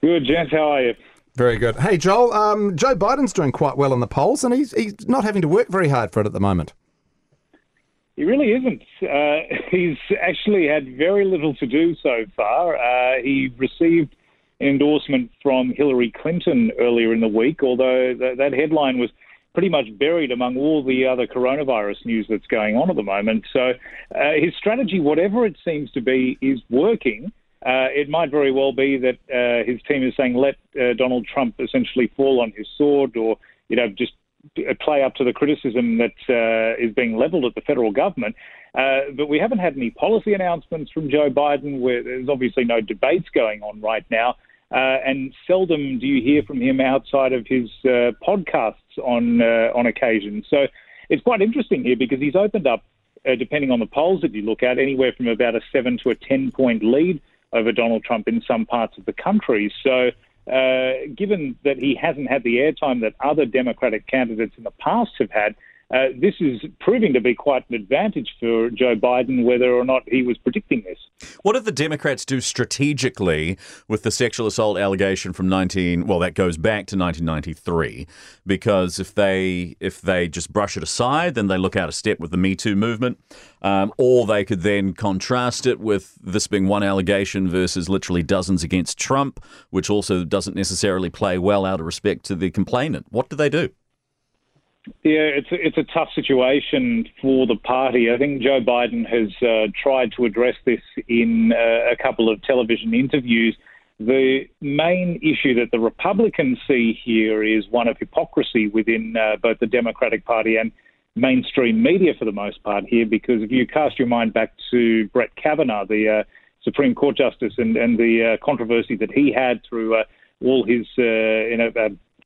Good, gents. How are you? Very good. Hey, Joel. Um, Joe Biden's doing quite well in the polls, and he's he's not having to work very hard for it at the moment. He really isn't. Uh, he's actually had very little to do so far. Uh, he received an endorsement from Hillary Clinton earlier in the week, although th- that headline was pretty much buried among all the other coronavirus news that's going on at the moment. So uh, his strategy, whatever it seems to be, is working. Uh, it might very well be that uh, his team is saying let uh, Donald Trump essentially fall on his sword, or you know just play up to the criticism that uh, is being levelled at the federal government. Uh, but we haven't had any policy announcements from Joe Biden. Where there's obviously no debates going on right now. Uh, and seldom do you hear from him outside of his uh, podcasts on uh, on occasion. So it's quite interesting here because he's opened up, uh, depending on the polls that you look at, anywhere from about a seven to a ten point lead over Donald Trump in some parts of the country. So. Uh, given that he hasn't had the airtime that other Democratic candidates in the past have had, uh, this is proving to be quite an advantage for Joe Biden, whether or not he was predicting this. What did the Democrats do strategically with the sexual assault allegation from 19? Well, that goes back to 1993, because if they if they just brush it aside, then they look out of step with the Me Too movement, um, or they could then contrast it with this being one allegation versus literally dozens against Trump, which also doesn't necessarily play well out of respect to the complainant. What do they do? Yeah, it's a, it's a tough situation for the party. I think Joe Biden has uh, tried to address this in uh, a couple of television interviews. The main issue that the Republicans see here is one of hypocrisy within uh, both the Democratic Party and mainstream media for the most part here, because if you cast your mind back to Brett Kavanaugh, the uh, Supreme Court Justice, and, and the uh, controversy that he had through uh, all his you know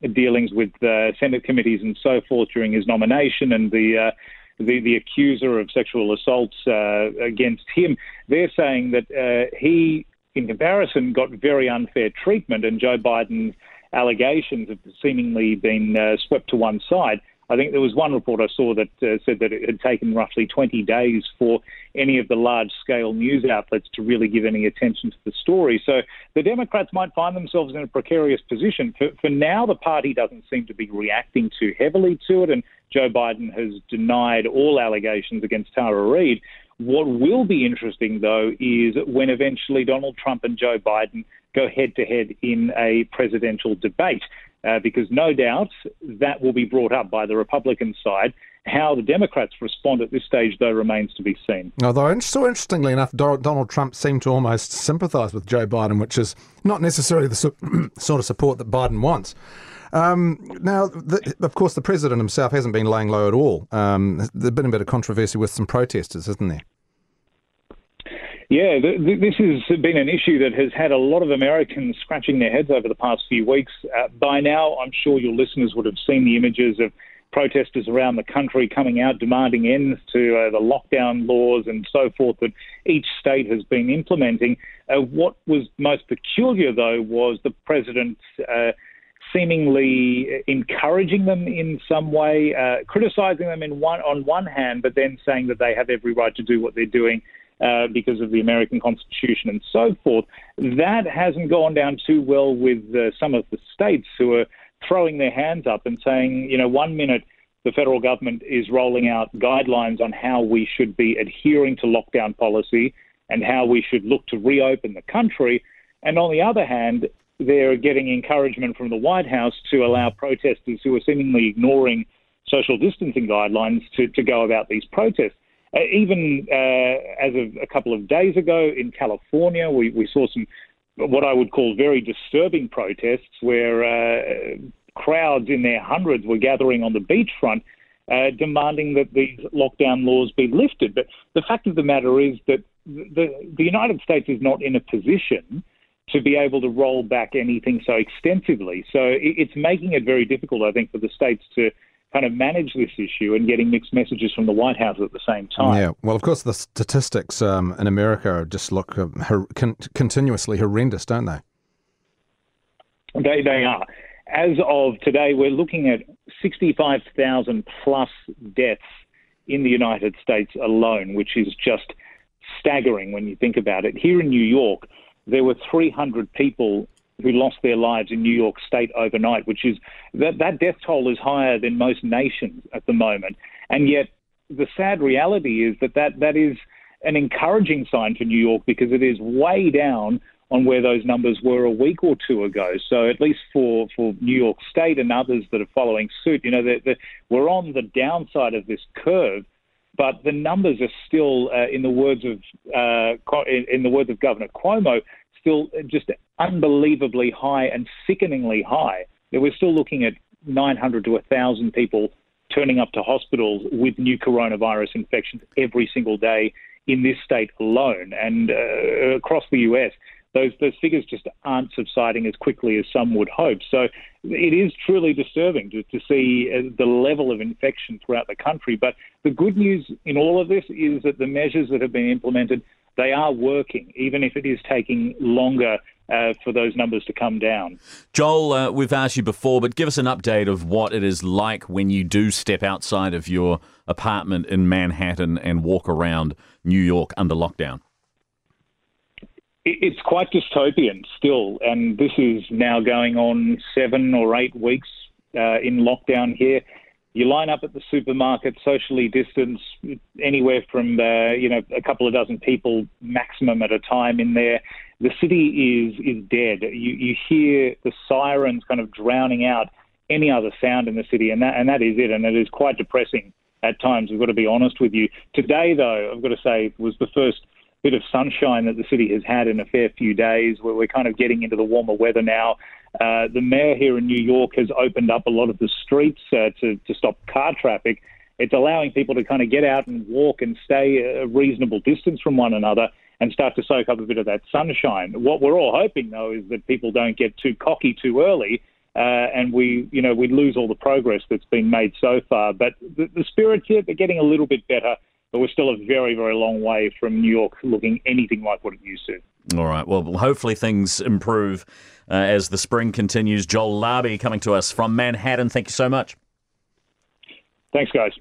dealings with uh, Senate committees and so forth during his nomination and the. Uh, the, the accuser of sexual assaults uh, against him, they're saying that uh, he, in comparison, got very unfair treatment, and Joe Biden's allegations have seemingly been uh, swept to one side. I think there was one report I saw that uh, said that it had taken roughly 20 days for any of the large scale news outlets to really give any attention to the story. So the Democrats might find themselves in a precarious position. For, for now, the party doesn't seem to be reacting too heavily to it, and Joe Biden has denied all allegations against Tara Reade. What will be interesting, though, is when eventually Donald Trump and Joe Biden go head to head in a presidential debate uh, because no doubt that will be brought up by the Republican side. How the Democrats respond at this stage, though, remains to be seen. Although, so interestingly enough, Donald Trump seemed to almost sympathise with Joe Biden, which is not necessarily the sort of support that Biden wants. Um, now, the, of course, the president himself hasn't been laying low at all. Um, there's been a bit of controversy with some protesters, isn't there? Yeah, th- th- this has been an issue that has had a lot of Americans scratching their heads over the past few weeks. Uh, by now, I'm sure your listeners would have seen the images of protesters around the country coming out demanding ends to uh, the lockdown laws and so forth that each state has been implementing. Uh, what was most peculiar, though, was the president uh, seemingly encouraging them in some way, uh, criticizing them in one on one hand, but then saying that they have every right to do what they're doing uh, because of the American Constitution and so forth. That hasn't gone down too well with uh, some of the states who are throwing their hands up and saying, you know, one minute the federal government is rolling out guidelines on how we should be adhering to lockdown policy and how we should look to reopen the country. And on the other hand, they're getting encouragement from the White House to allow protesters who are seemingly ignoring social distancing guidelines to, to go about these protests. Uh, even uh, as of a couple of days ago in California, we, we saw some what I would call very disturbing protests where uh, crowds in their hundreds were gathering on the beachfront uh, demanding that these lockdown laws be lifted. But the fact of the matter is that the, the United States is not in a position to be able to roll back anything so extensively. So it's making it very difficult, I think, for the states to kind of manage this issue and getting mixed messages from the White House at the same time. Yeah, well, of course, the statistics um, in America just look uh, her- con- continuously horrendous, don't they? They, they are. As of today, we're looking at 65,000 plus deaths in the United States alone, which is just staggering when you think about it. Here in New York, there were 300 people who lost their lives in New York State overnight, which is that that death toll is higher than most nations at the moment. And yet, the sad reality is that that, that is an encouraging sign for New York because it is way down on where those numbers were a week or two ago. So at least for, for New York State and others that are following suit, you know, they're, they're, we're on the downside of this curve, but the numbers are still, uh, in the words of uh, in, in the words of Governor Cuomo, still just unbelievably high and sickeningly high. We're still looking at 900 to 1,000 people turning up to hospitals with new coronavirus infections every single day in this state alone and uh, across the US. Those, those figures just aren't subsiding as quickly as some would hope. So it is truly disturbing to, to see uh, the level of infection throughout the country. But the good news in all of this is that the measures that have been implemented they are working, even if it is taking longer uh, for those numbers to come down. Joel, uh, we've asked you before, but give us an update of what it is like when you do step outside of your apartment in Manhattan and walk around New York under lockdown. It's quite dystopian still, and this is now going on seven or eight weeks uh, in lockdown here. You line up at the supermarket, socially distanced, anywhere from uh, you know a couple of dozen people maximum at a time in there. The city is is dead. You you hear the sirens kind of drowning out any other sound in the city, and that and that is it. And it is quite depressing at times. We've got to be honest with you. Today, though, I've got to say was the first bit of sunshine that the city has had in a fair few days. Where we're kind of getting into the warmer weather now. Uh, the mayor here in New York has opened up a lot of the streets uh, to, to stop car traffic. It's allowing people to kind of get out and walk and stay a reasonable distance from one another and start to soak up a bit of that sunshine. What we're all hoping, though, is that people don't get too cocky too early. Uh, and we, you know, we lose all the progress that's been made so far. But the, the spirits here, they're getting a little bit better, but we're still a very, very long way from New York looking anything like what it used to. All right. Well, hopefully things improve uh, as the spring continues. Joel Larby coming to us from Manhattan. Thank you so much. Thanks, guys.